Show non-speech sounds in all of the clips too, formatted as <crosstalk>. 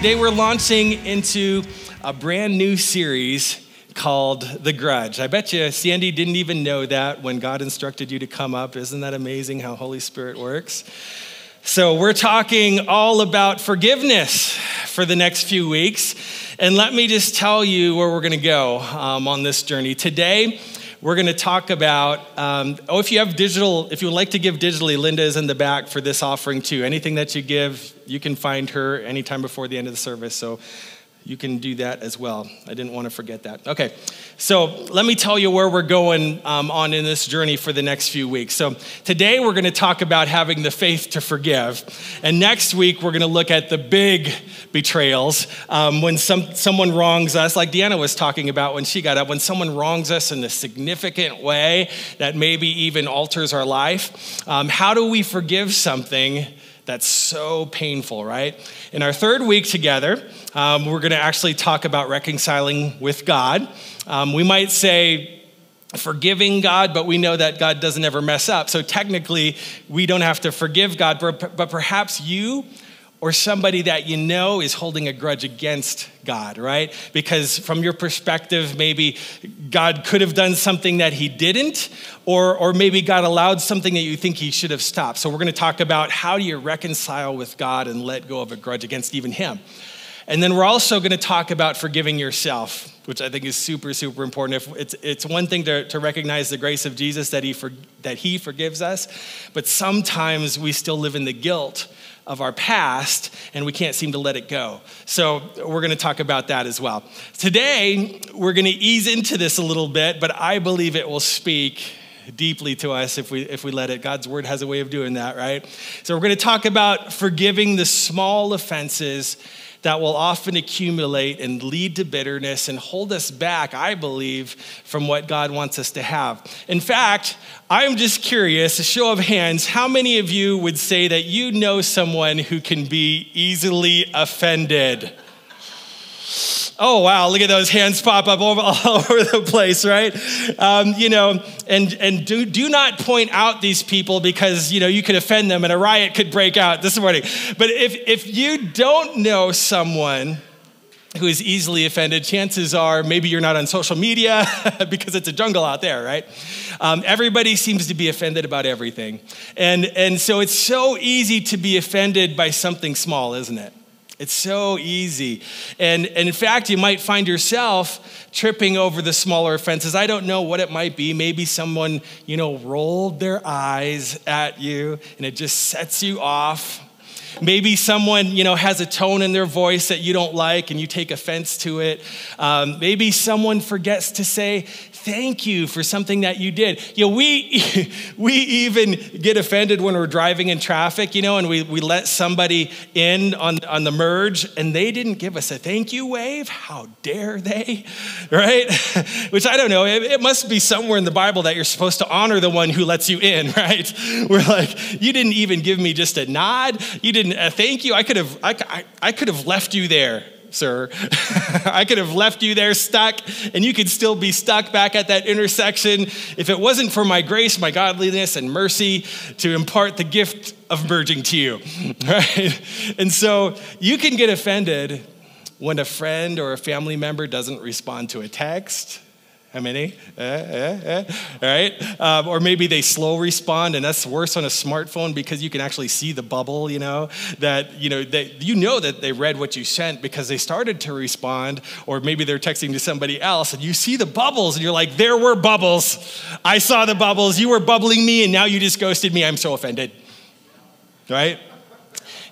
Today we're launching into a brand new series called The Grudge. I bet you Sandy didn't even know that when God instructed you to come up. Isn't that amazing how Holy Spirit works? So, we're talking all about forgiveness for the next few weeks. And let me just tell you where we're going to go um, on this journey. Today, we're going to talk about um, oh if you have digital if you would like to give digitally linda is in the back for this offering too. Anything that you give you can find her anytime before the end of the service. So you can do that as well. I didn't want to forget that. Okay, so let me tell you where we're going um, on in this journey for the next few weeks. So today we're going to talk about having the faith to forgive, and next week we're going to look at the big betrayals um, when some someone wrongs us, like Deanna was talking about when she got up. When someone wrongs us in a significant way that maybe even alters our life, um, how do we forgive something? That's so painful, right? In our third week together, um, we're going to actually talk about reconciling with God. Um, we might say, forgiving God, but we know that God doesn't ever mess up. So technically, we don't have to forgive God, but perhaps you or somebody that you know is holding a grudge against God, right? Because from your perspective, maybe God could have done something that he didn't, or, or maybe God allowed something that you think he should have stopped. So we're to talk about how do you reconcile with God and let go of a grudge against even him. And then we're also to talk about forgiving yourself, which I think is super, super important. If it's, it's one thing to, to recognize the grace of Jesus that he, for, that he forgives us, but sometimes we still live in the guilt of our past and we can't seem to let it go. So, we're going to talk about that as well. Today, we're going to ease into this a little bit, but I believe it will speak deeply to us if we if we let it. God's word has a way of doing that, right? So we're going to talk about forgiving the small offenses that will often accumulate and lead to bitterness and hold us back, I believe, from what God wants us to have. In fact, I'm just curious, a show of hands, how many of you would say that you know someone who can be easily offended? Oh, wow, look at those hands pop up all, <laughs> all over the place, right? Um, you know, and, and do, do not point out these people because, you know, you could offend them and a riot could break out this morning. But if, if you don't know someone, who is easily offended, chances are maybe you're not on social media <laughs> because it's a jungle out there, right? Um, everybody seems to be offended about everything. And, and so it's so easy to be offended by something small, isn't it? It's so easy. And, and in fact, you might find yourself tripping over the smaller offenses. I don't know what it might be. Maybe someone, you know, rolled their eyes at you and it just sets you off. Maybe someone, you know, has a tone in their voice that you don't like and you take offense to it. Um, maybe someone forgets to say thank you for something that you did. You know, we, <laughs> we even get offended when we're driving in traffic, you know, and we, we let somebody in on, on the merge and they didn't give us a thank you wave. How dare they, <laughs> right? <laughs> Which I don't know, it, it must be somewhere in the Bible that you're supposed to honor the one who lets you in, right? We're like, you didn't even give me just a nod. You didn't, a uh, thank you. I could have, I, I, I could have left you there sir. <laughs> I could have left you there stuck, and you could still be stuck back at that intersection if it wasn't for my grace, my godliness, and mercy to impart the gift of merging to you. <laughs> Right? And so you can get offended when a friend or a family member doesn't respond to a text how many? Eh, eh, eh. Right? Um, or maybe they slow respond, and that's worse on a smartphone because you can actually see the bubble, you know, that, you know, they, you know that they read what you sent because they started to respond, or maybe they're texting to somebody else, and you see the bubbles, and you're like, there were bubbles. I saw the bubbles. You were bubbling me, and now you just ghosted me. I'm so offended. Right?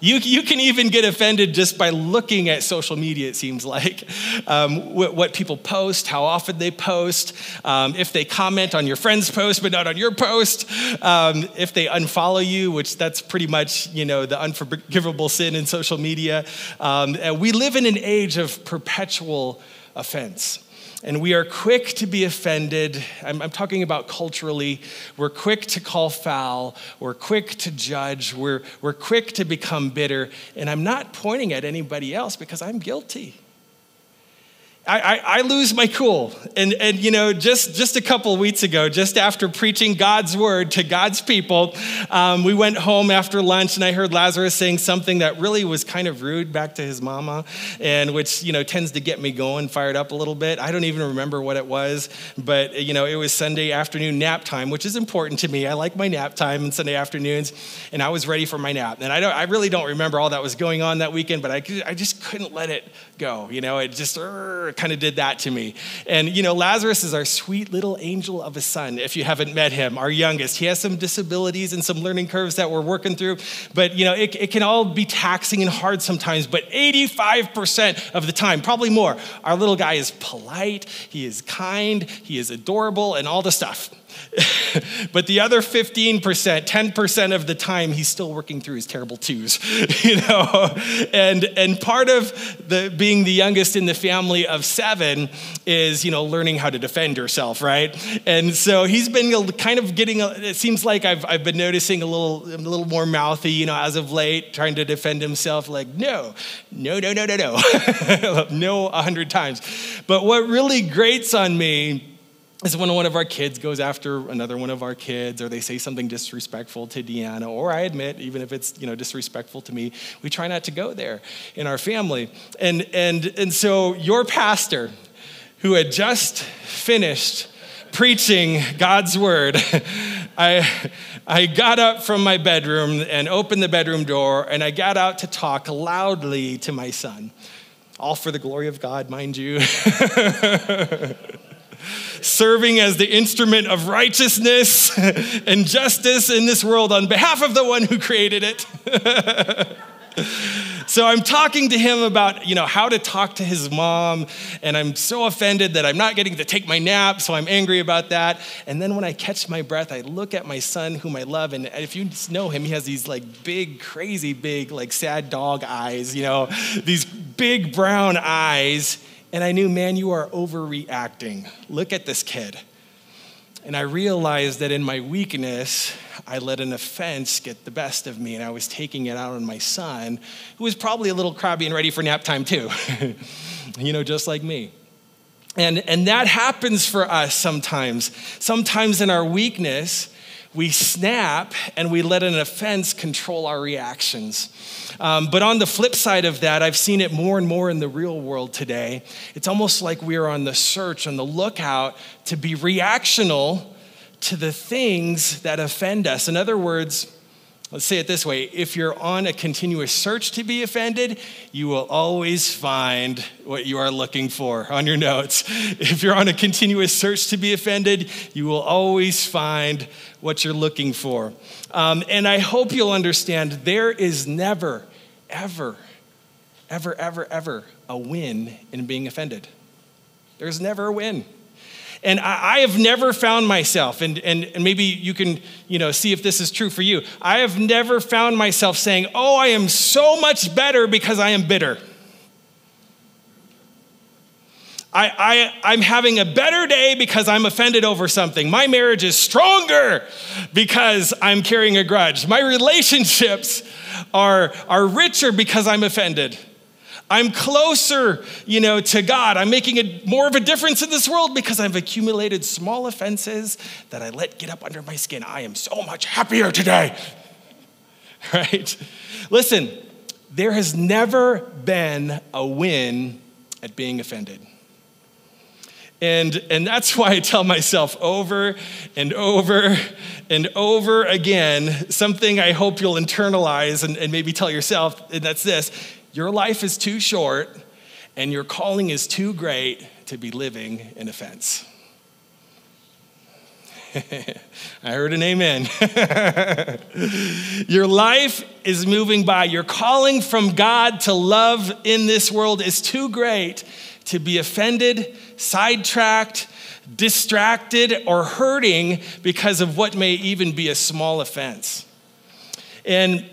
You, you can even get offended just by looking at social media, it seems like. Um, what, what, people post, how often they post, um, if they comment on your friend's post but not on your post, um, if they unfollow you, which that's pretty much, you know, the unforgivable sin in social media. Um, we live in an age of perpetual offense. And we are quick to be offended. I'm, I'm, talking about culturally. We're quick to call foul. We're quick to judge. We're, we're quick to become bitter. And I'm not pointing at anybody else because I'm guilty. I, I, lose my cool. And, and you know, just, just a couple weeks ago, just after preaching God's word to God's people, um, we went home after lunch and I heard Lazarus saying something that really was kind of rude back to his mama, and which, you know, tends to get me going, fired up a little bit. I don't even remember what it was, but, you know, it was Sunday afternoon nap time, which is important to me. I like my nap time on Sunday afternoons, and I was ready for my nap. And I, don't, I really don't remember all that was going on that weekend, but I, I just couldn't let it go. You know, it just, kind of did that to me. And, you know, Lazarus is our sweet little angel of a son, if you haven't met him, our youngest. He has some disabilities and some learning curves that we're working through, but, you know, it, it can all be taxing and hard sometimes. But 85% of the time, probably more, our little guy is polite, he is kind, he is adorable, and all the stuff. <laughs> but the other 15%, 10% of the time, he's still working through his terrible twos, <laughs> you know? And, and part of the, being the youngest in the family of seven is, you know, learning how to defend yourself, right? And so he's been kind of getting, it seems like I've, I've been noticing a little, a little more mouthy, you know, as of late, trying to defend himself, like, no, no, no, no, no, no, <laughs> no, a hundred times. But what really grates on me is when one of our kids goes after another one of our kids or they say something disrespectful to deanna or i admit even if it's you know disrespectful to me we try not to go there in our family. And and and so your pastor who had just finished preaching god's word <laughs> i i got up from my bedroom and opened the bedroom door and i got out to talk loudly to my son. All for the glory of god mind you <laughs> serving as the instrument of righteousness <laughs> and justice in this world on behalf of the one who created it. <laughs> so I'm talking to him about, you know, how to talk to his mom, and I'm so offended that I'm not getting to take my nap, so I'm angry about that. And then when I catch my breath, I look at my son, whom I love, and if you know him, he has these like big, crazy, big, like sad dog eyes, you know, these big brown eyes. And I knew, man, you are overreacting. Look at this kid. And I realized that in my weakness, I let an offense get the best of me, and I was taking it out on my son, who was probably a little crabby and ready for nap time too, <laughs> you know, just like me. And, and that happens for us sometimes. Sometimes in our weakness, we snap and we let an offense control our reactions. Um, but on the flip side of that, I've seen it more and more in the real world today. It's almost like we are on the search, on the lookout to be reactional to the things that offend us. In other words, Let's say it this way if you're on a continuous search to be offended, you will always find what you are looking for on your notes. <laughs> If you're on a continuous search to be offended, you will always find what you're looking for. Um, and I hope you'll understand there is never, ever, ever, ever, ever a win in being offended. There's never a win. And I, I have never found myself, and, and, and maybe you can you know, see if this is true for you. I have never found myself saying, Oh, I am so much better because I am bitter. I, I, I'm having a better day because I'm offended over something. My marriage is stronger because I'm carrying a grudge. My relationships are, are richer because I'm offended. I'm closer, you know, to God. I'm making a, more of a difference in this world because I've accumulated small offenses that I let get up under my skin. I am so much happier today. <laughs> Right? Listen, there has never been a win at being offended. And, and that's why I tell myself over and over and over again something I hope you'll internalize and, and maybe tell yourself, and that's this your life is too short and your calling is too great to be living in offense. <laughs> I heard an amen. <laughs> Your life is moving by. Your calling from God to love in this world is too great to be offended, sidetracked, distracted, or hurting because of what may even be a small offense. And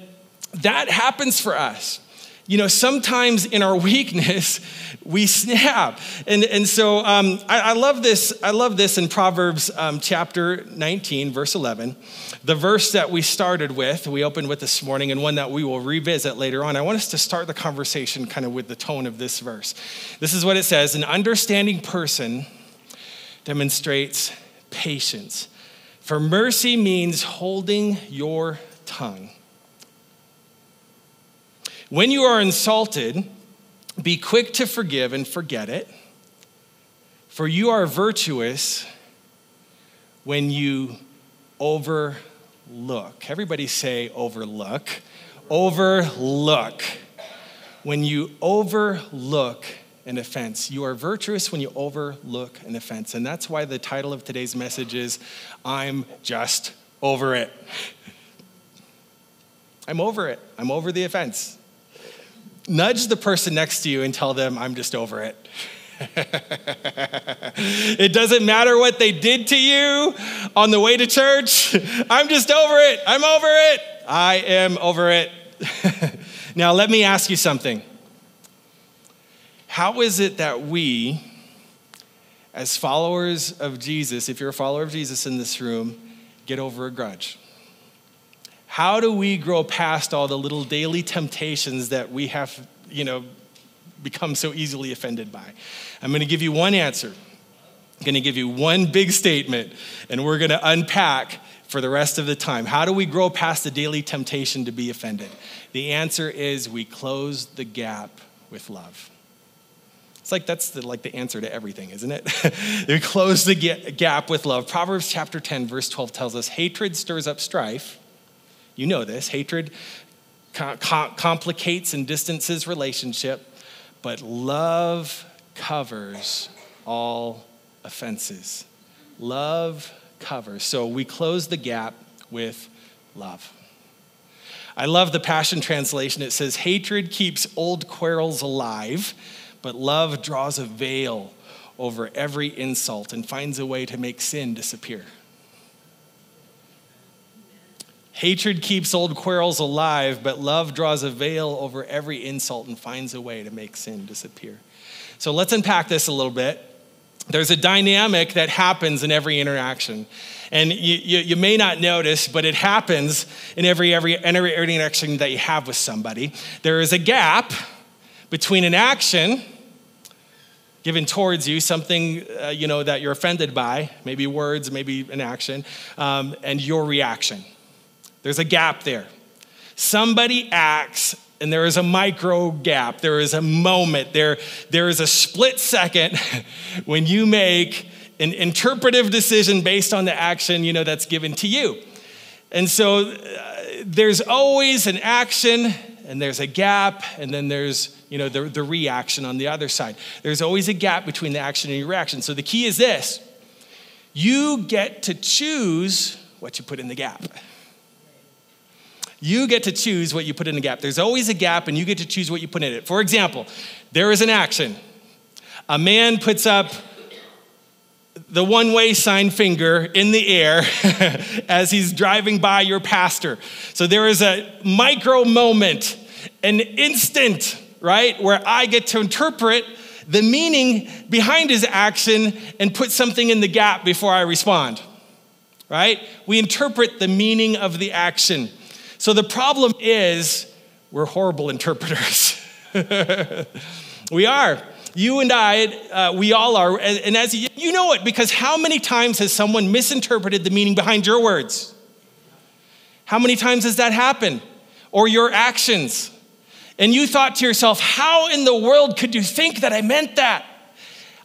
that happens for us. You know, sometimes in our <laughs> weakness, we snap. And, and so um, I, I, love this. I love this in Proverbs um, chapter 19, verse 11. The verse that we started with, we opened with this morning, and one that we will revisit later on. I want us to start the conversation kind of with the tone of this verse. This is what it says An understanding person demonstrates patience, for mercy means holding your tongue. When you are insulted, be quick to forgive and forget it, for you are virtuous when you overlook. Everybody say overlook. Overlook. When you overlook an offense, you are virtuous when you overlook an offense. And that's why the title of today's message is I'm just over it. <laughs> I'm over it. I'm over the offense nudge the person next to you and tell them, I'm just over it. <laughs> it doesn't matter what they did to you on the way to church. <laughs> I'm just over it. I'm over it. I am over it. <laughs> now, let me ask you something. How is it that we, as followers of Jesus, if you're a follower of Jesus in this room, get over a grudge? How do we grow past all the little daily temptations that we have, you know, become so easily offended by? I'm going to give you one answer. I'm going to give you one big statement, and we're going to unpack for the rest of the time. How do we grow past the daily temptation to be offended? The answer is we close the gap with love. It's like that's the, like the answer to everything, isn't it? <laughs> we close the gap with love. Proverbs chapter 10, verse 12 tells us hatred stirs up strife, you know this. Hatred complicates and distances relationship, but love covers all offenses. Love covers. So we close the gap with love. I love the Passion Translation. It says, Hatred keeps old quarrels alive, but love draws a veil over every insult and finds a way to make sin disappear. Hatred keeps old quarrels alive, but love draws a veil over every insult and finds a way to make sin disappear. So let's unpack this a little bit. There's a dynamic that happens in every interaction. And you, you, you, may not notice, but it happens in every, every, every interaction that you have with somebody. There is a gap between an action given towards you, something uh, you know that you're offended by, maybe words, maybe an action, um, and your reaction. There's a gap there. Somebody acts and there is a micro gap. There is a moment. There, there is a split second <laughs> when you make an interpretive decision based on the action you know that's given to you. And so uh, there's always an action and there's a gap and then there's you know the, the reaction on the other side. There's always a gap between the action and your reaction. So the key is this. You get to choose what you put in the gap. You get to choose what you put in the gap. There's always a gap, and you get to choose what you put in it. For example, there is an action. A man puts up the one way sign finger in the air <laughs> as he's driving by your pastor. So there is a micro moment, an instant, right, where I get to interpret the meaning behind his action and put something in the gap before I respond, right? We interpret the meaning of the action. So the problem is we're horrible interpreters. <laughs> we are. You and I, uh, we all are. And as you, you know it, because how many times has someone misinterpreted the meaning behind your words? How many times has that happened? Or your actions? And you thought to yourself, how in the world could you think that I meant that?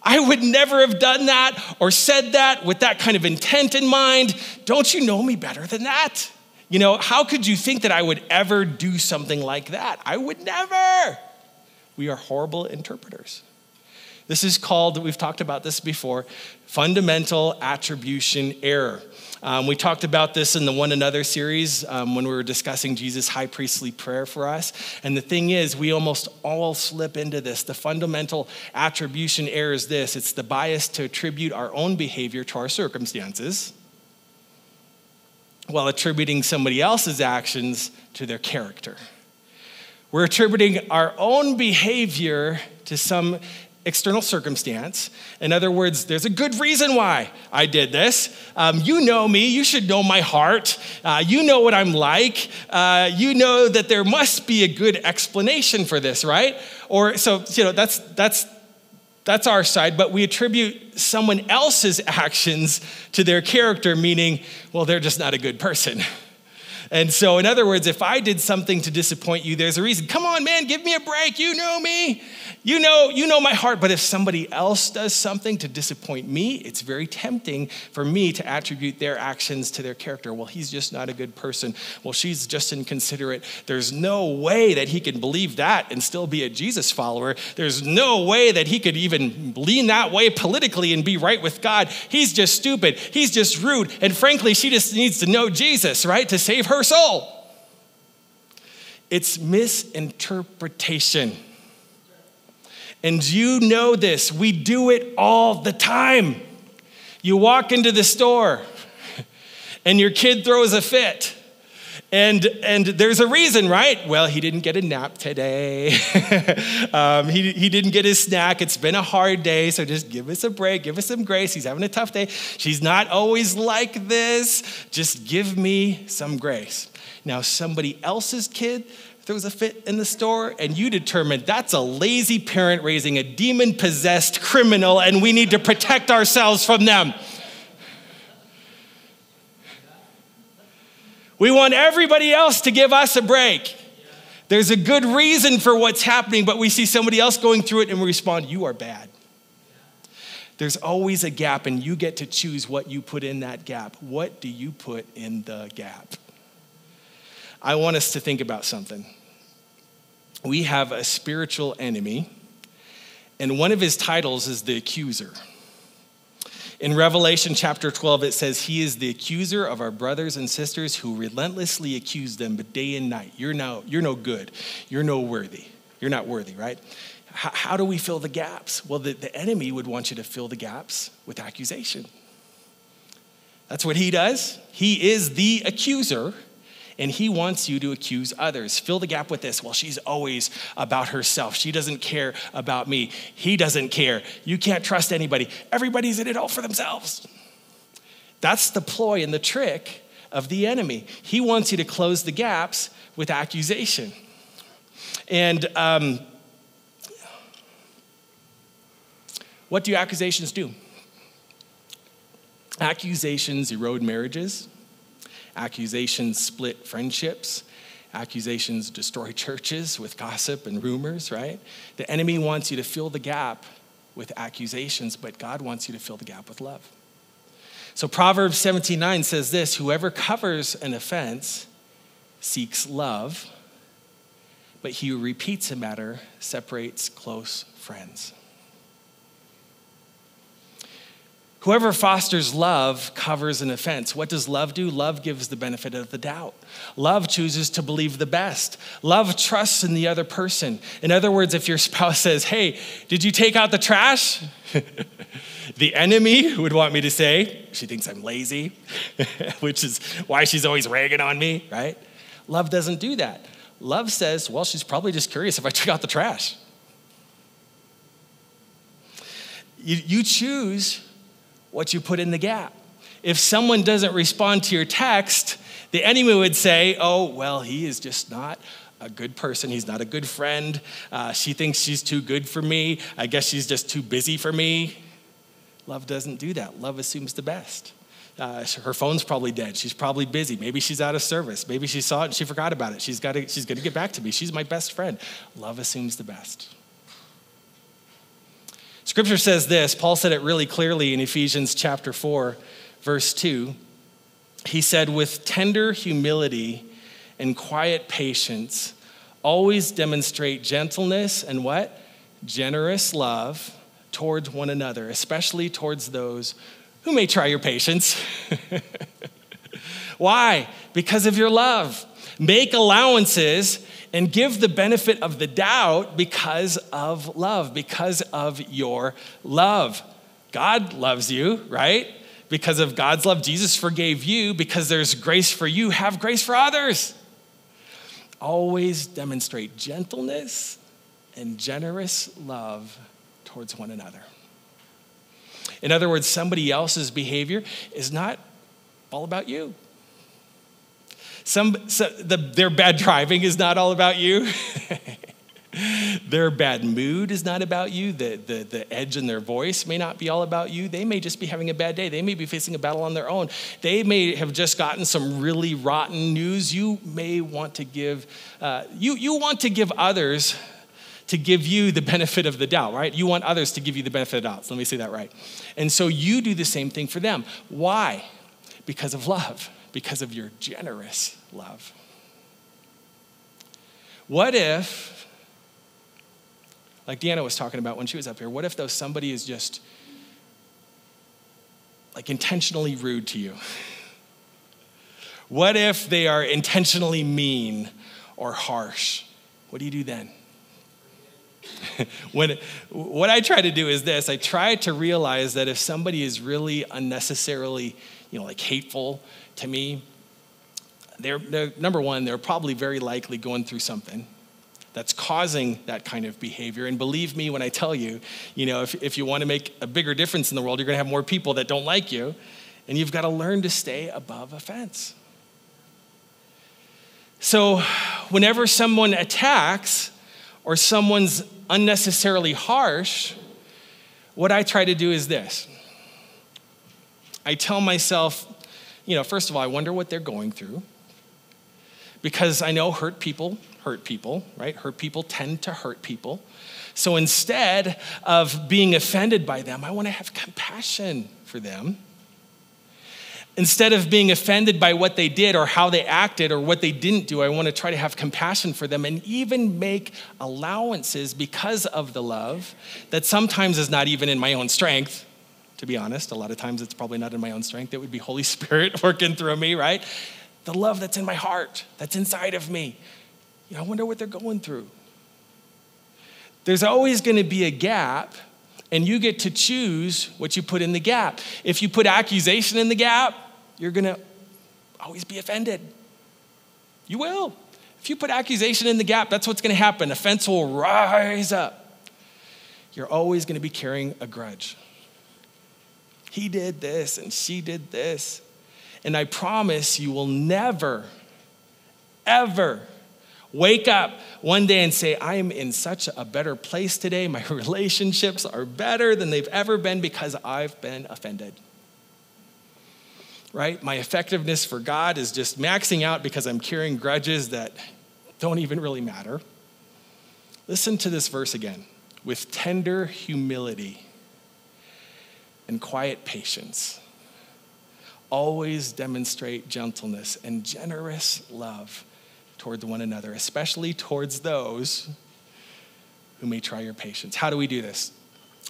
I would never have done that or said that with that kind of intent in mind. Don't you know me better than that? You know, how could you think that I would ever do something like that? I would never. We are horrible interpreters. This is called, we've talked about this before, fundamental attribution error. Um, we talked about this in the One Another series um, when we were discussing Jesus' high priestly prayer for us. And the thing is, we almost all slip into this. The fundamental attribution error is this it's the bias to attribute our own behavior to our circumstances while attributing somebody else's actions to their character. We're attributing our own behavior to some external circumstance. In other words, there's a good reason why I did this. Um, you know me, you should know my heart, uh, you know what I'm like, uh, you know that there must be a good explanation for this, right? Or so, you know, that's, that's, that's our side, but we attribute someone else's actions to their character, meaning, well, they're just not a good person. And so, in other words, if I did something to disappoint you, there's a reason. Come on, man, give me a break. You know me. You know, you know my heart. But if somebody else does something to disappoint me, it's very tempting for me to attribute their actions to their character. Well, he's just not a good person. Well, she's just inconsiderate. There's no way that he can believe that and still be a Jesus follower. There's no way that he could even lean that way politically and be right with God. He's just stupid. He's just rude. And frankly, she just needs to know Jesus, right, to save her soul. It's misinterpretation. And you know this. We do it all the time. You walk into the store and your kid throws a fit. And, and there's a reason, right? Well, he didn't get a nap today. <laughs> um, he, he didn't get his snack. It's been a hard day, so just give us a break, give us some grace. He's having a tough day. She's not always like this. Just give me some grace. Now, somebody else's kid throws a fit in the store, and you determined that's a lazy parent raising a demon possessed criminal, and we need to protect ourselves from them. We want everybody else to give us a break. There's a good reason for what's happening, but we see somebody else going through it and we respond, You are bad. There's always a gap, and you get to choose what you put in that gap. What do you put in the gap? I want us to think about something. We have a spiritual enemy, and one of his titles is the accuser. In Revelation chapter 12, it says, He is the accuser of our brothers and sisters who relentlessly accuse them, but day and night. You're no, you're no good. You're no worthy. You're not worthy, right? How, how do we fill the gaps? Well, the, the enemy would want you to fill the gaps with accusation. That's what he does. He is the accuser and he wants you to accuse others. Fill the gap with this. Well, she's always about herself. She doesn't care about me. He doesn't care. You can't trust anybody. Everybody's in it all for themselves. That's the ploy and the trick of the enemy. He wants you to close the gaps with accusation. And um, what do accusations do? Accusations erode marriages. Accusations split friendships. Accusations destroy churches with gossip and rumors, right? The enemy wants you to fill the gap with accusations, but God wants you to fill the gap with love. So Proverbs 17:9 says this, whoever covers an offense seeks love, but he who repeats a matter separates close friends. Whoever fosters love covers an offense. What does love do? Love gives the benefit of the doubt. Love chooses to believe the best. Love trusts in the other person. In other words, if your spouse <laughs> says, Hey, did you take out the trash? <laughs> the enemy would want me to say, She thinks I'm lazy, <laughs> which is why she's always ragging on me, right? Love doesn't do that. Love says, Well, she's probably just curious if I took out the trash. You, you choose what you put in the gap. If someone doesn't respond to your text, the enemy would say, oh, well, he is just not a good person. He's not a good friend. Uh, she thinks she's too good for me. I guess she's just too busy for me. Love doesn't do that. Love assumes the best. Uh, her phone's probably dead. She's probably busy. Maybe she's out of service. Maybe she saw it and she forgot about it. She's got she's going to get back to me. She's my best friend. Love assumes the best. Scripture says this, Paul said it really clearly in Ephesians chapter 4, verse 2. He said, With tender humility and quiet patience, always demonstrate gentleness and what? Generous love towards one another, especially towards those who may try your patience. <laughs> Why? Because of your love. Make allowances and give the benefit of the doubt because of love, because of your love. God loves you, right? Because of God's love, Jesus forgave you. Because there's grace for you, have grace for others. always demonstrate gentleness and generous love towards one another. In other words, somebody else's behavior is not all about you. Some, so the, their bad driving is not all about you. <laughs> their bad mood is not about you. The, the, the edge in their voice may not be all about you. They may just be having a bad day. They may be facing a battle on their own. They may have just gotten some really rotten news. You may want to give, uh, you, you want to give others to give you the benefit of the doubt, right? You want others to give you the benefit of the doubt. So let me say that right. And so you do the same thing for them. Why? Because of love, because of your generous love. What if, like Deanna was talking about when she was up here, what if though somebody is just like intentionally rude to you? What if they are intentionally mean or harsh? What do you do then? <laughs> when what I try to do is this I try to realize that if somebody is really unnecessarily, you know, like hateful to me, they're, they're number one, they're probably very likely going through something that's causing that kind of behavior. And believe me when I tell you, you know, if, if you want to make a bigger difference in the world, you're going to have more people that don't like you, and you've got to learn to stay above offense. So, whenever someone attacks or someone's unnecessarily harsh, what I try to do is this I tell myself, you know, first of all, I wonder what they're going through. Because I know hurt people hurt people, right? Hurt people tend to hurt people. So instead of being offended by them, I want to have compassion for them Instead of being offended by what they did or how they acted or what they didn't do, I want to try to have compassion for them and even make allowances because of the love that sometimes is not even in my own strength, to be honest. A lot of times it's probably not in my own strength. It would be Holy Spirit <laughs> working through me, right? The love that's in my heart, that's inside of me. You know, I wonder what they're going through. There's always going to be a gap and you get to choose what you put in the gap. If you put accusation in the gap, you're gonna always be offended. You will. If you put accusation in the gap, that's what's gonna happen. Offense will rise up. You're always gonna be carrying a grudge. He did this and she did this. And I promise you will never, ever Wake up one day and say, I am in such a better place today. My <laughs> relationships are better than they've ever been because I've been offended. Right? My effectiveness for God is just maxing out because I'm carrying grudges that don't even really matter. Listen to this verse again. With tender humility and quiet patience, always demonstrate gentleness and generous love towards one another, especially towards those who may try your patience. How do we do this?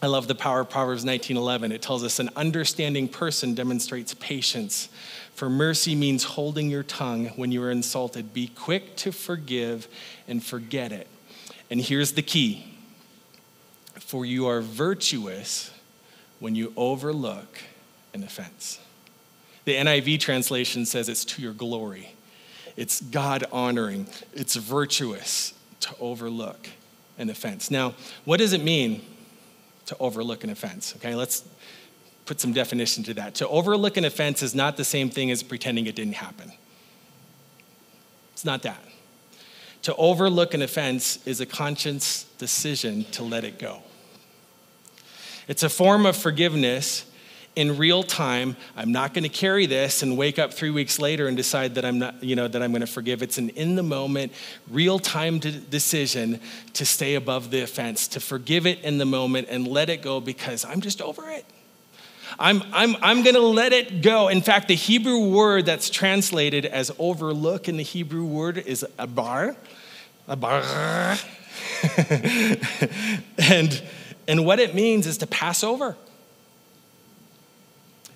I love the power of Proverbs 19:11. It tells us an understanding person demonstrates patience. For mercy means holding your tongue when you are insulted. Be quick to forgive and forget it. And here's the key. For you are virtuous when you overlook an offense. The NIV translation says it's to your glory. It's God honoring, it's virtuous to overlook an offense. Now, what does it mean to overlook an offense? Okay, let's put some definition to that. To overlook an offense is not the same thing as pretending it didn't happen. It's not that. To overlook an offense is a conscious decision to let it go. It's a form of forgiveness in real time. I'm not going to carry this and wake up three weeks later and decide that I'm not, you know, that I'm going to forgive. It's an in the moment, real time decision to stay above the offense, to forgive it in the moment and let it go because I'm just over it. I'm, I'm, I'm going to let it go. In fact, the Hebrew word that's translated as overlook in the Hebrew word is abar. Abar. <laughs> and, and what it means is to pass over.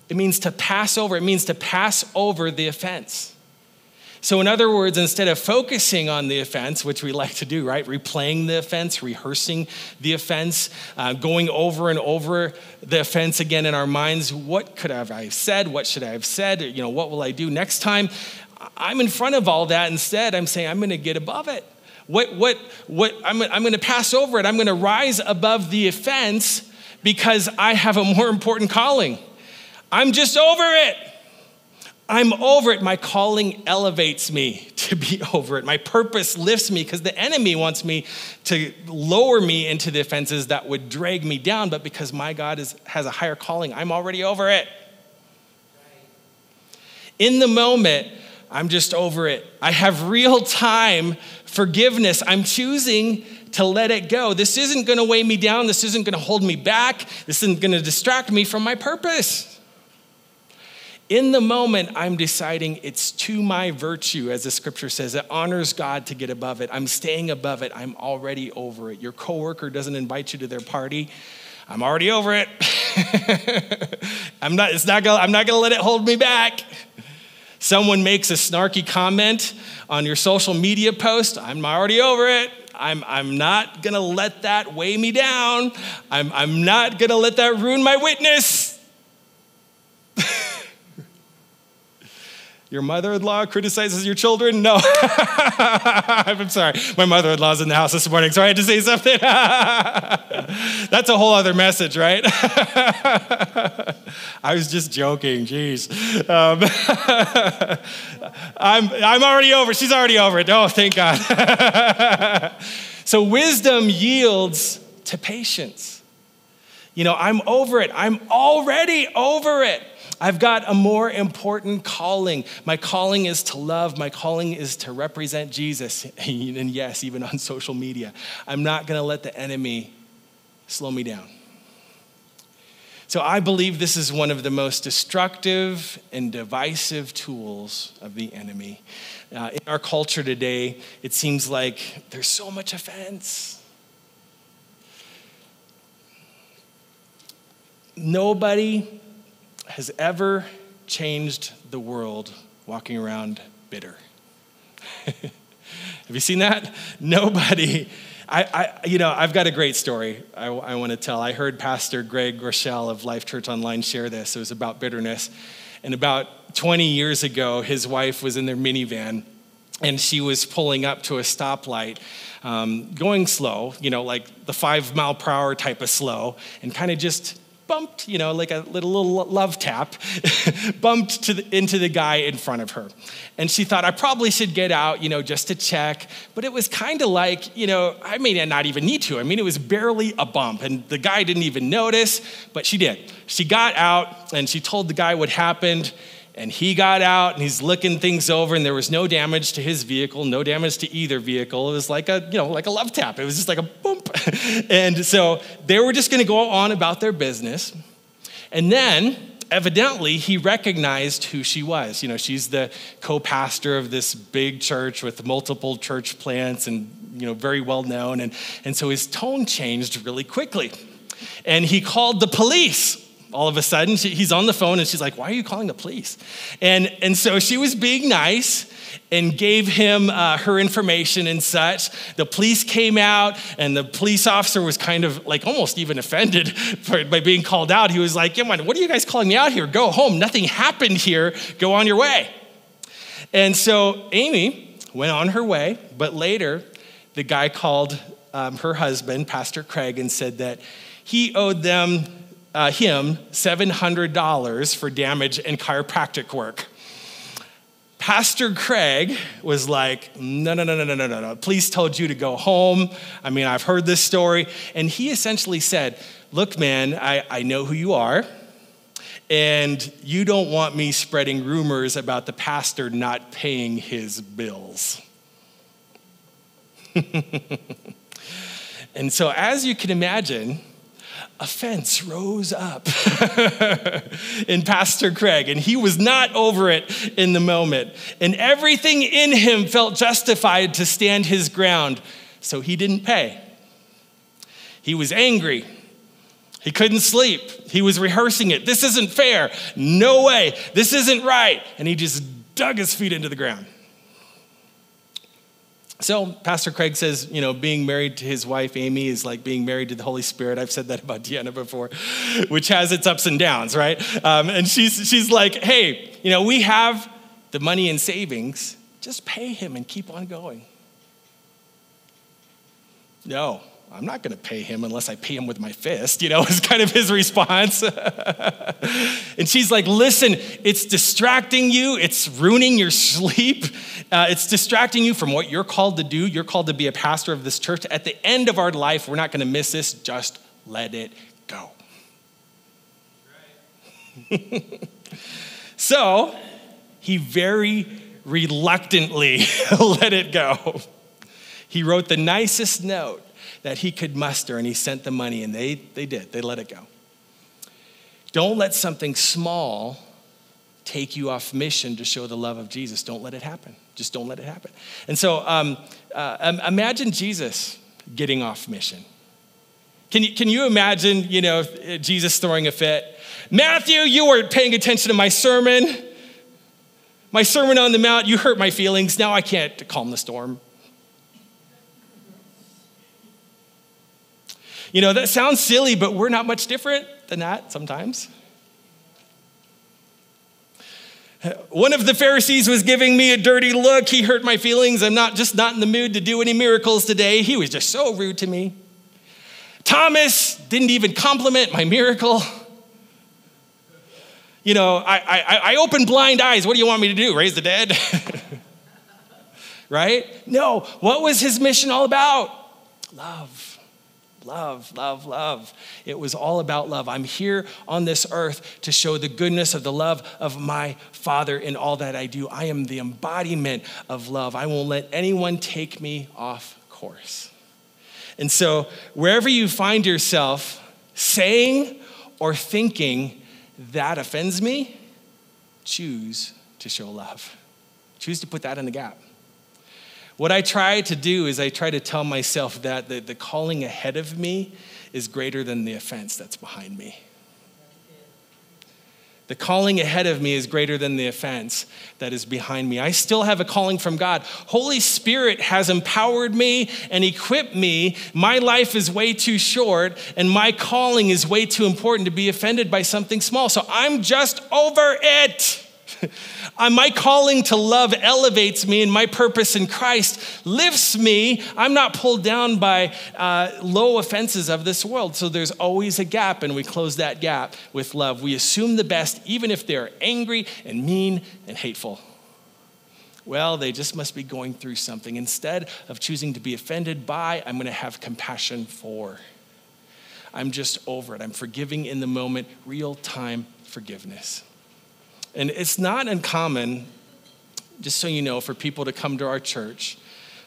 It means to pass over, it means to pass over the offense. So, in other words, instead of focusing on the offense, which we like to do, right? Replaying the offense, rehearsing the offense, uh, going over and over the offense again in our minds. What could I have said? What should I have said? You know, what will I do next time? I'm in front of all that. Instead, I'm saying, I'm going to get above it. What, what, what, I'm, I'm going to pass over it. I'm going to rise above the offense because I have a more important calling. I'm just over it. I'm over it. My calling elevates me to be <laughs> over it. My purpose lifts me because the enemy wants me to lower me into the offenses that would drag me down. But because my God is, has a higher calling, I'm already over it. In the moment, I'm just over it. I have real time forgiveness. I'm choosing to let it go. This isn't going to weigh me down. This isn't going to hold me back. This isn't going to distract me from my purpose. In the moment, I'm deciding it's to my virtue, as the scripture says. It honors God to get above it. I'm staying above it. I'm already over it. Your coworker doesn't invite you to their party. I'm already over it. <laughs> I'm not, it's not gonna, I'm not gonna let it hold me back. Someone makes a snarky comment on your social media post. I'm already over it. I'm, I'm not gonna let that weigh me down. I'm, I'm not gonna let that ruin my witness. Your mother in law criticizes your children? No. <laughs> I'm sorry. My mother in law's in the house this morning, so I had to say something. <laughs> That's a whole other message, right? <laughs> I was just joking, jeez. Um, I'm, I'm already over. She's already over it. Oh, thank God. so wisdom yields to patience. You know, I'm over it. I'm already over it. I've got a more important calling. My calling is to love, my calling is to represent Jesus. <laughs> And yes, even on social media. I'm not going to let the enemy slow me down. So I believe this is one of the most destructive and divisive tools of the enemy. Uh, in our culture today, it seems like there's so much offense. Nobody has ever changed the world walking around bitter. <laughs> Have you seen that? Nobody. I, I, you know, I've got a great story I, I want to tell. I heard Pastor Craig Groeschel of Life Church Online share this. It was about bitterness. And about 20 years ago, his wife was in their minivan and she was pulling up to a stoplight, um, going slow, you know, like the five mile per hour type of slow, and kind of just bumped, you know, like a little, little love tap, <laughs> bumped the, into the guy in front of her. And she thought, I probably should get out, you know, just to check. But it was kind of like, you know, I may not even need to. I mean, it was barely a bump. And the guy didn't even notice, but she did. She got out and she told the guy what happened. And he got out and he's looking things over, and there was no damage to his vehicle, no damage to either vehicle. It was like a, you know, like a love tap. It was just like a bump. <laughs> and so they were just gonna go on about their business. And then evidently he recognized who she was. You know, she's the co-pastor of this big church with multiple church plants and you know, very well known. And, and so his tone changed really quickly. And he called the police all of a sudden she, he's on the phone and she's like why are you calling the police? And, and so she was being nice and gave him uh, her information and such. The police came out and the police officer was kind of like almost even offended <laughs> for, by being called out. He was like what are you guys calling me out here? Go home. Nothing happened here. Go on your way. And so amy went on her way but later the guy called um, her husband pastor craig and said that he owed them uh, him $700 for damage and chiropractic work. Pastor Craig was like, no, no, no, no, no, no, no, Please told you to go home. I mean, I've heard this story. And he essentially said, Look, man, I, I know who you are. And you don't want me spreading rumors about the pastor not paying his bills. <laughs> and so, as you can imagine, offense rose up <laughs> in Pastor Craig, and he was not over it in the moment. And everything in him felt justified to stand his ground, so he didn't pay. He was angry. He couldn't sleep. He was rehearsing it. This isn't fair. No way. This isn't right. And he just dug his feet into the ground. So, Pastor Craig says, you know, being married to his wife, Amy, is like being married to the Holy Spirit. I've said that about Deanna before, which has its ups and downs, right? Um, and she's, she's like, hey, you know, we have the money in savings, just pay him and keep on going. No, I'm not going to pay him unless I pay him with my fist, you know, <laughs> is kind of his response. <laughs> and she's like, listen, it's distracting you, it's ruining your sleep, uh, it's distracting you from what you're called to do. You're called to be a pastor of this church. At the end of our life, we're not going to miss this, just let it go. <laughs> so he very reluctantly let it go. He wrote the nicest note that he could muster and he sent the money and they, they did. They let it go. Don't let something small take you off mission to show the love of Jesus. Don't let it happen. Just don't let it happen. And so um, uh, imagine Jesus getting off mission. Can you, can you imagine, you know, Jesus throwing a fit? Matthew, you weren't paying attention to my sermon. My sermon on the Mount, you hurt my feelings. Now I can't calm the storm. You know, that sounds silly, but we're not much different than that sometimes. One of the Pharisees was giving me a dirty look. He hurt my feelings. I'm not just not in the mood to do any miracles today. He was just so rude to me. Thomas didn't even compliment my miracle. You know, I, I, I open blind eyes. What do you want me to do? Raise the dead? <laughs> right? No. What was his mission all about? Love love, love, love. It was all about love. I'm here on this earth to show the goodness of the love of my Father in all that I do. I am the embodiment of love. I won't let anyone take me off course. And so, wherever you find yourself saying or thinking that offends me, choose to show love. Choose to put that in the gap. What I try to do is I try to tell myself that the, the calling ahead of me is greater than the offense that's behind me. The calling ahead of me is greater than the offense that is behind me. I still have a calling from God. Holy Spirit has empowered me and equipped me. My life is way too short, and my calling is way too important to be offended by something small. So I'm just over it. <laughs> Uh, my calling to love elevates me, and my purpose in Christ lifts me. I'm not pulled down by uh, low offenses of this world. So there's always a gap, and we close that gap with love. We assume the best, even if they're angry and mean and hateful. Well, they just must be going through something. Instead of choosing to be offended by, I'm going to have compassion for. I'm just over it. I'm forgiving in the moment, real time forgiveness. And it's not uncommon, just so you know, for people to come to our church.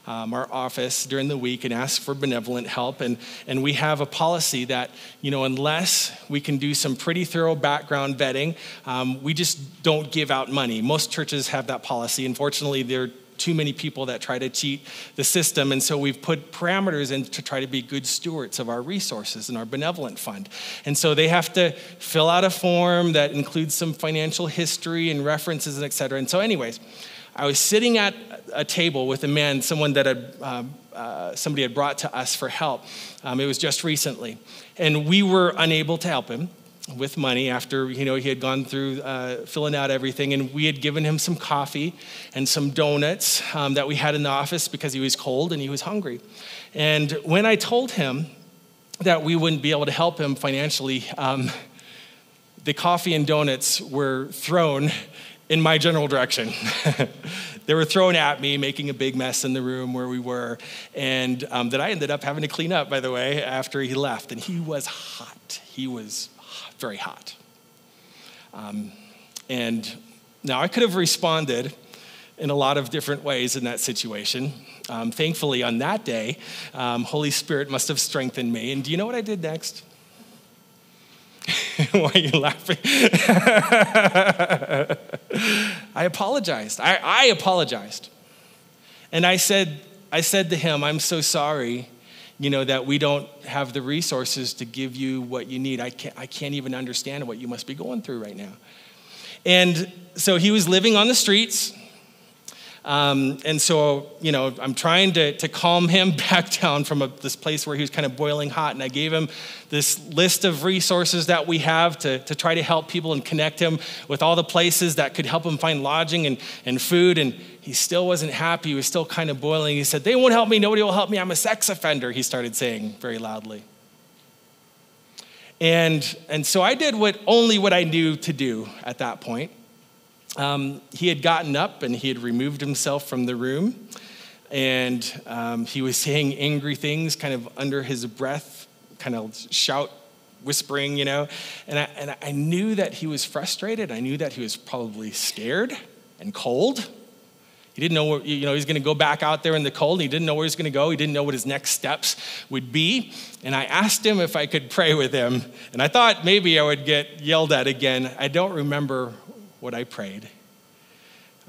Um, our office during the week and ask for benevolent help. And, and we have a policy that, you know, unless we can do some pretty thorough background vetting, um, we just don't give out money. Most churches have that policy. Unfortunately, they're too many people that try to cheat the system. And so we've put parameters in to try to be good stewards of our resources and our benevolent fund. And so they have to fill out a form that includes some financial history and references and et cetera. And so, anyways, I was sitting at a table with a man, someone that had, uh, uh, somebody had brought to us for help. Um, it was just recently. And we were unable to help him with money after you know he had gone through uh, filling out everything. And we had given him some coffee and some donuts um, that we had in the office because he was cold and he was hungry. And when i told him that we wouldn't be able to help him financially um, the coffee and donuts were thrown in my general direction. <laughs> They were thrown at me making a big mess in the room where we were and um, that i ended up having to clean up by the way after he left. And he was hot. He was very hot. Um, and now I could have responded in a lot of different ways in that situation. Um, thankfully, on that day, um, Holy Spirit must have strengthened me. And do you know what I did next? <laughs> Why are you laughing? <laughs> I apologized. I, I apologized. And I said, I said to him, I'm so sorry you know, that we don't have the resources to give you what you need. I can't, I can't even understand what you must be going through right now. And so he was living on the streets. Um, and so, you know, I'm trying to, to calm him <laughs> back down from a, this place where he was kind of boiling hot. And I gave him this list of resources that we have to, to try to help people and connect him with all the places that could help him find lodging and, and food. And he still wasn't happy. He was still kind of boiling. He said, They won't help me. Nobody will help me. I'm a sex offender, he started saying very loudly. And, and so I did what only what I knew to do at that point. Um, he had gotten up and he had removed himself from the room. And um, he was saying angry things kind of under his breath, kind of shout, whispering, you know. And I, and I knew that he was frustrated. I knew that he was probably scared and cold. He didn't know where, you know, he's going to go back out there in the cold. He didn't know where he's going to go. He didn't know what his next steps would be. And I asked him if I could pray with him. And I thought maybe I would get yelled at again. I don't remember what I prayed.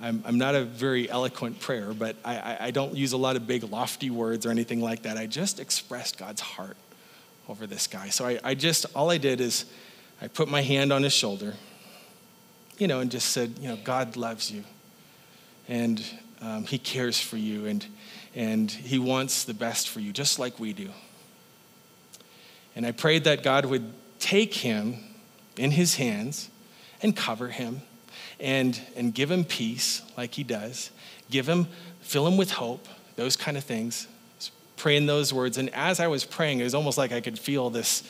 I'm, I'm not a very eloquent prayer, but I, I don't use a lot of big, lofty words or anything like that. I just expressed God's heart over this guy. So I, I just, all I did is I put my hand on his shoulder, you know, and just said, you know, God loves you and um, He cares for you, and, and He wants the best for you, just like we do. And I prayed that God would take him in His hands and cover him and, and give him peace, like He does, give him, fill him with hope, those kind of things. Praying those words. And as I was praying, it was almost like I could feel this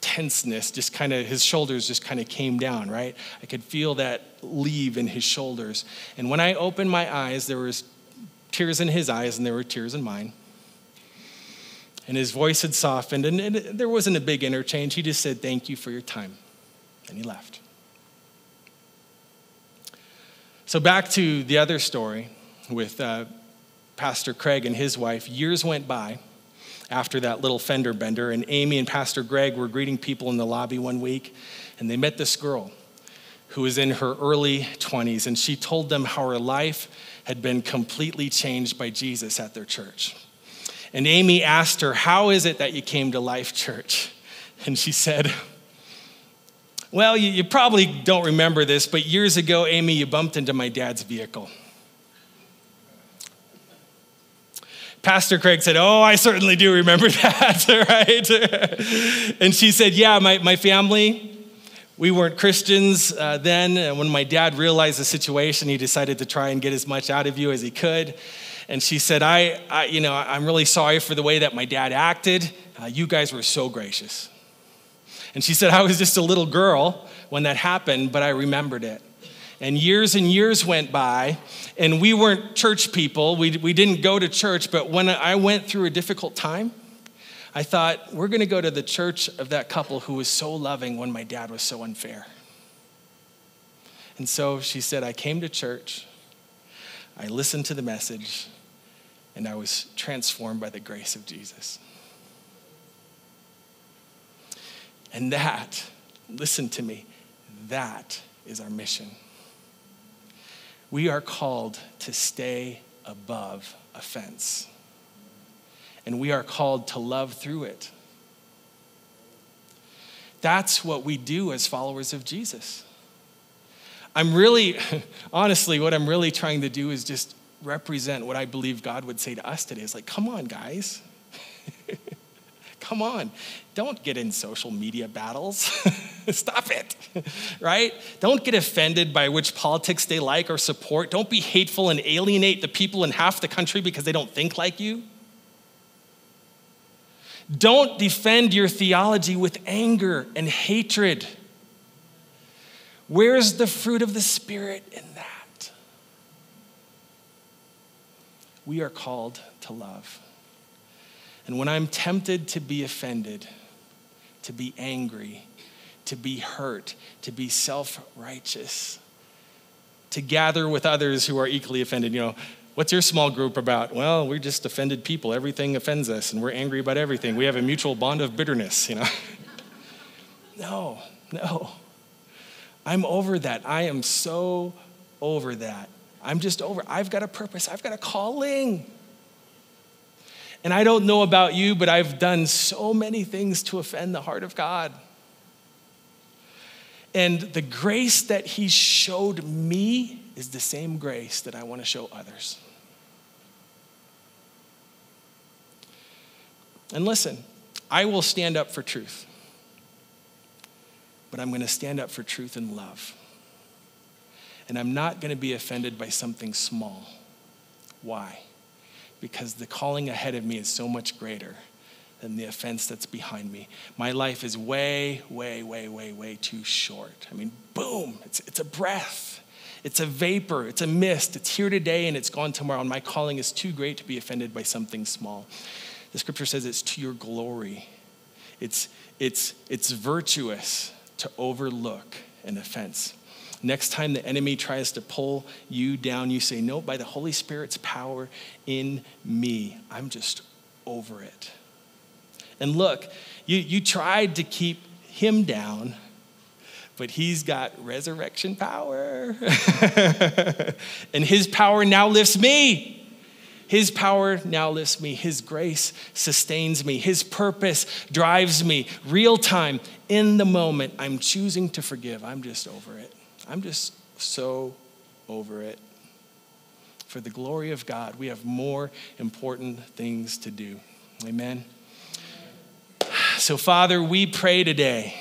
tenseness just kind of his shoulders just kind of came down right? I could feel that leave in his shoulders. And when i opened my eyes there was tears in his eyes and there were tears in mine. And his voice had softened and, and there wasn't a big interchange. He just said thank you for your time. And he left so back to the other story with uh, pastor craig and his wife years went by after that little fender bender. And Amy and Pastor Craig were greeting people in the lobby one week, and they met this girl who was in her early 20s, and she told them how her life had been completely changed by Jesus at their church. And Amy asked her, How is it that you came to Life Church? And she said, Well, you, you probably don't remember this, but years ago, Amy, you bumped into my dad's vehicle. Pastor Craig said, Oh, I certainly do remember <laughs> that, <laughs> right? and she said, Yeah, my, my family, we weren't Christians uh, then. And when my dad realized the situation, he decided to try and get as much out of you as he could. And she said, I, I you know, I'm really sorry for the way that my dad acted. Uh, you guys were so gracious. And she said, I was just a little girl when that happened, but I remembered it. And years and years went by, and we weren't church people. We, we didn't go to church, but when I went through a difficult time, I thought, we're going to go to the church of that couple who was so loving when my dad was so unfair. And so she said, I came to church, I listened to the message, and I was transformed by the grace of Jesus. And that, listen to me, that is our mission we are called to stay above offense. And we are called to love through it. That's what we do as followers of Jesus. I'm really, <laughs> honestly, what I'm really trying to do is just represent what I believe God would say to us today. It's like, come on, guys. Come on, don't get in social media battles. <laughs> Stop it, <laughs> right? Don't get offended by which politics they like or support. Don't be hateful and alienate the people in half the country because they don't think like you. Don't defend your theology with anger and hatred. Where's the fruit of the Spirit in that? We are called to love. And when I'm tempted to be offended, to be angry, to be hurt, to be self righteous, to gather with others who are equally offended, you know, what's your small group about? Well, we're just offended people. Everything offends us, and we're angry about everything. We have a mutual bond of bitterness, you know. <laughs> no, no. I'm over that. I am so over that. I'm just over. I've got a purpose. I've got a calling. And I don't know about you, but I've done so many things to offend the heart of God. And the grace that he showed me is the same grace that I want to show others. And listen, I will stand up for truth, but I'm going to stand up for truth in love. And I'm not going to be offended by something small. Why? Because the calling ahead of me is so much greater than the offense that's behind me. My life is way, way, way, way, way too short. I mean, boom, it's, it's a breath. It's a vapor, it's a mist. It's here today and it's gone tomorrow. And my calling is too great to be offended by something small. The scripture says it's to your glory. It's, it's, it's virtuous to overlook an offense. Next time the enemy tries to pull you down, you say, No, by the Holy Spirit's power in me, I'm just over it. And look, you, you tried to keep him down, but he's got resurrection power. <laughs> and his power now lifts me. His power now lifts me. His grace sustains me. His purpose drives me. Real time, in the moment, I'm choosing to forgive. I'm just over it. I'm just so over it. For the glory of God, we have more important things to do. Amen. So, Father, we pray today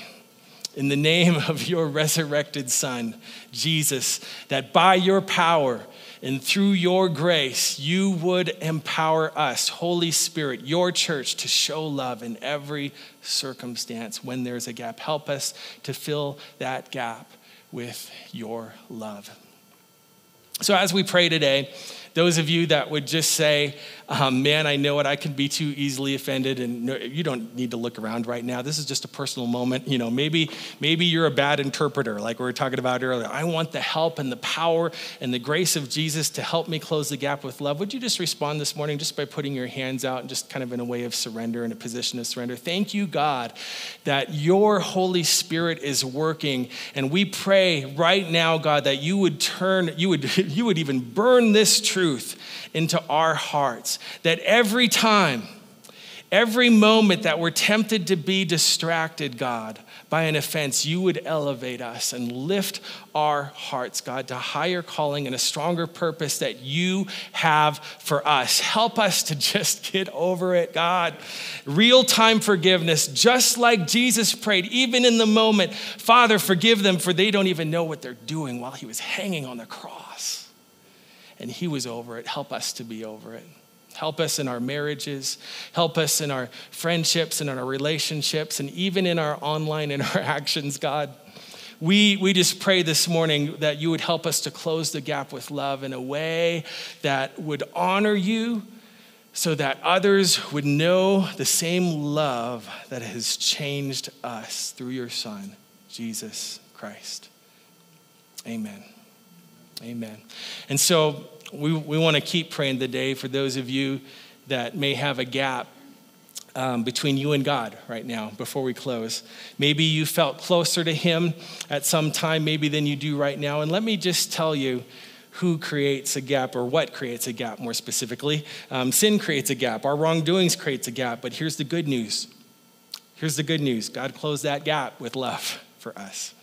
in the name of your resurrected Son, Jesus, that by your power, and through your grace, you would empower us, Holy Spirit, your church, to show love in every circumstance when there's a gap. Help us to fill that gap with your love. So, as we pray today, those of you that would just say, um, man, I know it, I can be too easily offended, and no, you don't need to look around right now. This is just a personal moment. You know, maybe, maybe you're a bad interpreter, like we were talking about earlier. I want the help and the power and the grace of Jesus to help me close the gap with love. Would you just respond this morning just by putting your hands out and just kind of in a way of surrender, in a position of surrender? Thank you, God, that your Holy Spirit is working. And we pray right now, God, that you would turn, you would, you would even burn this truth into our hearts. That every time, every moment that we're tempted to be distracted, God, by an offense, you would elevate us and lift our hearts, God, to higher calling and a stronger purpose that you have for us. Help us to <laughs> just get over it, God. Real time forgiveness, just like Jesus prayed, even in the moment Father, forgive them, for they don't even know what they're doing while he was hanging on the cross. And he was over it. Help us to be over it. Help us in our marriages. Help us in our friendships and in our relationships and even in our online interactions, <laughs> God. We, we just pray this morning that you would help us to close the gap with love in a way that would honor you so that others would know the same love that has changed us through your Son, Jesus Christ. Amen. Amen. And so we, we want to keep praying today for those of you that may have a gap um, between you and God right now before we close. Maybe you felt closer to Him at some time, maybe than you do right now. And let me just tell you who creates a gap or what creates a gap more specifically. Um, sin creates a gap, our wrongdoings creates a gap. But here's the good news. Here's the good news God closed that gap with love for us.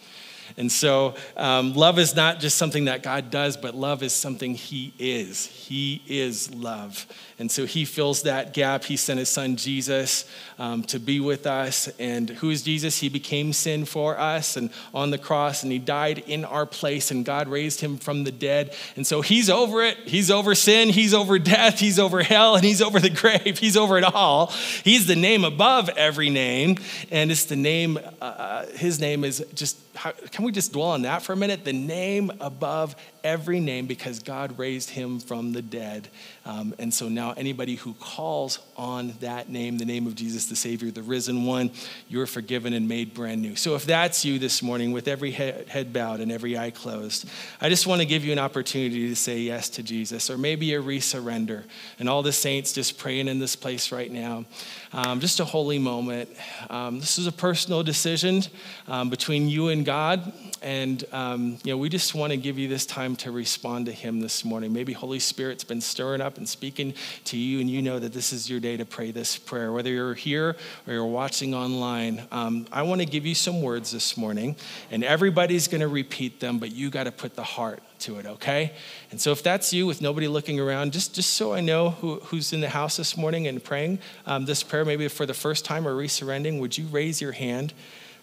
And so, um, love is not just something that God does, but love is something He is. He is love. And so, He fills that gap. He sent His Son Jesus um, to be with us. And who is Jesus? He became sin for us and on the cross, and He died in our place, and God raised Him from the dead. And so, He's over it. He's over sin. He's over death. He's over hell, and He's over the <laughs> grave. He's over it all. He's the name above every name. And it's the name, uh, His name is just, how, can we just dwell on that for a minute? The name above every name because God raised him from the dead. Um, and so now, anybody who calls on that name, the name of Jesus the Savior, the risen one, you're forgiven and made brand new. So, if that's you this morning, with every head bowed and every eye closed, I just want to give you an opportunity to say yes to Jesus, or maybe a resurrender. And all the saints just praying in this place right now. Um, just a holy moment. Um, this is a personal decision um, between you and God. And um, you know, we just want to give you this time to respond to Him this morning. Maybe Holy Spirit's been stirring up and speaking to you, and you know that this is your day to pray this prayer. Whether you're here or you're watching online, um, I want to give you some words this morning, and everybody's going to repeat them, but you got to put the heart to it, okay? And so if that's you with nobody looking around, just, just so I know who, who's in the house this morning and praying um, this prayer, maybe for the first time or resurrendering, would you raise your hand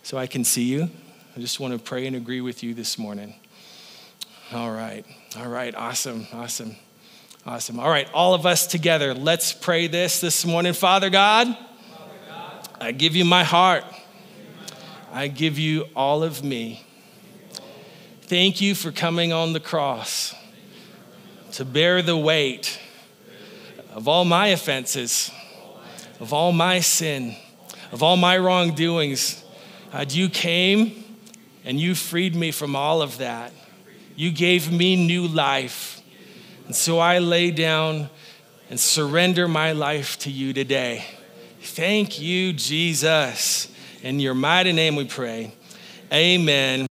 so I can see you? I just want to pray and agree with you this morning. All right. All right. Awesome. Awesome. Awesome. All right. All of us together, let's pray this this morning. Father God, I give you my heart. I give you all of me. Thank you for coming on the cross to bear the weight of all my offenses, of all my sin, of all my wrongdoings. God, you came and you freed me from all of that. You gave me new life. And so I lay down and surrender my life to you today. Thank you, Jesus. In your mighty name we pray. Amen.